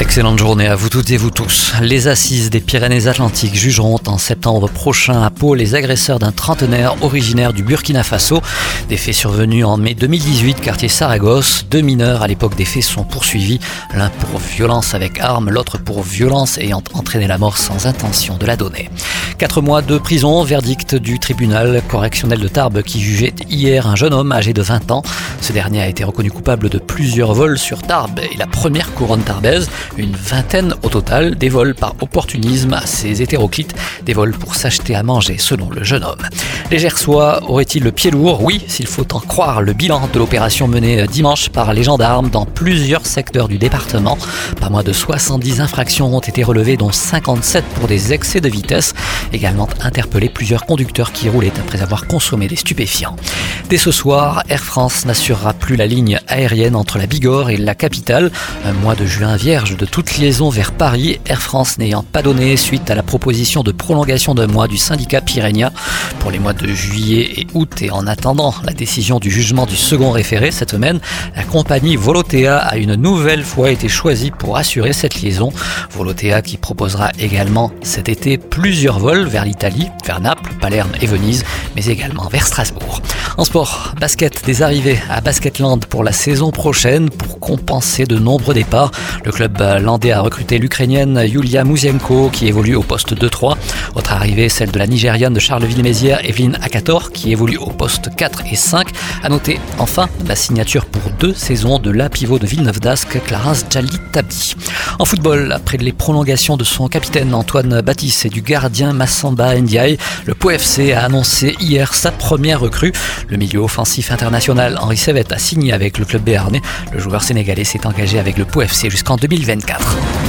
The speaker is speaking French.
Excellente journée à vous toutes et vous tous. Les assises des Pyrénées-Atlantiques jugeront en septembre prochain à Pau les agresseurs d'un trentenaire originaire du Burkina Faso. Des faits survenus en mai 2018, quartier Saragosse. Deux mineurs à l'époque des faits sont poursuivis, l'un pour violence avec arme, l'autre pour violence ayant entraîné la mort sans intention de la donner. Quatre mois de prison, verdict du tribunal correctionnel de Tarbes qui jugeait hier un jeune homme âgé de 20 ans. Ce dernier a été reconnu coupable de plusieurs vols sur Tarbes et la première couronne tarbaise une vingtaine au total, des vols par opportunisme ces hétéroclites, des vols pour s'acheter à manger selon le jeune homme. Les Gersois auraient-ils le pied lourd? Oui, s'il faut en croire le bilan de l'opération menée dimanche par les gendarmes dans plusieurs secteurs du département. Pas moins de 70 infractions ont été relevées, dont 57 pour des excès de vitesse. Également interpellé plusieurs conducteurs qui roulaient après avoir consommé des stupéfiants. Dès ce soir, Air France n'assurera plus la ligne aérienne entre la Bigorre et la capitale. Un mois de juin vierge de toute liaison vers Paris, Air France n'ayant pas donné suite à la proposition de prolongation d'un mois du syndicat Pyrénia pour les mois de juillet et août et en attendant la décision du jugement du second référé cette semaine, la compagnie Volotea a une nouvelle fois été choisie pour assurer cette liaison. Volotea qui proposera également cet été plusieurs vols vers l'Italie, vers Naples, Palerme et Venise, mais également vers Strasbourg. En sport, basket des arrivées à Basketland pour la saison prochaine pour compenser de nombreux départs. Le club landais a recruté l'Ukrainienne Yulia Muzienko qui évolue au poste 2-3. Autre arrivée, celle de la Nigériane de Charleville-Mézières, Evelyne Akator, qui évolue au poste 4 et 5. A noter enfin la signature pour deux saisons de la pivot de Villeneuve d'Ascq, Clarence Jalitabi. En football, après les prolongations de son capitaine Antoine Baptiste et du gardien Massamba Ndiaye, le POFC a annoncé hier sa première recrue. Le milieu offensif international Henri Sevet a signé avec le club béarnais. Le joueur sénégalais s'est engagé avec le POFC jusqu'en 2024.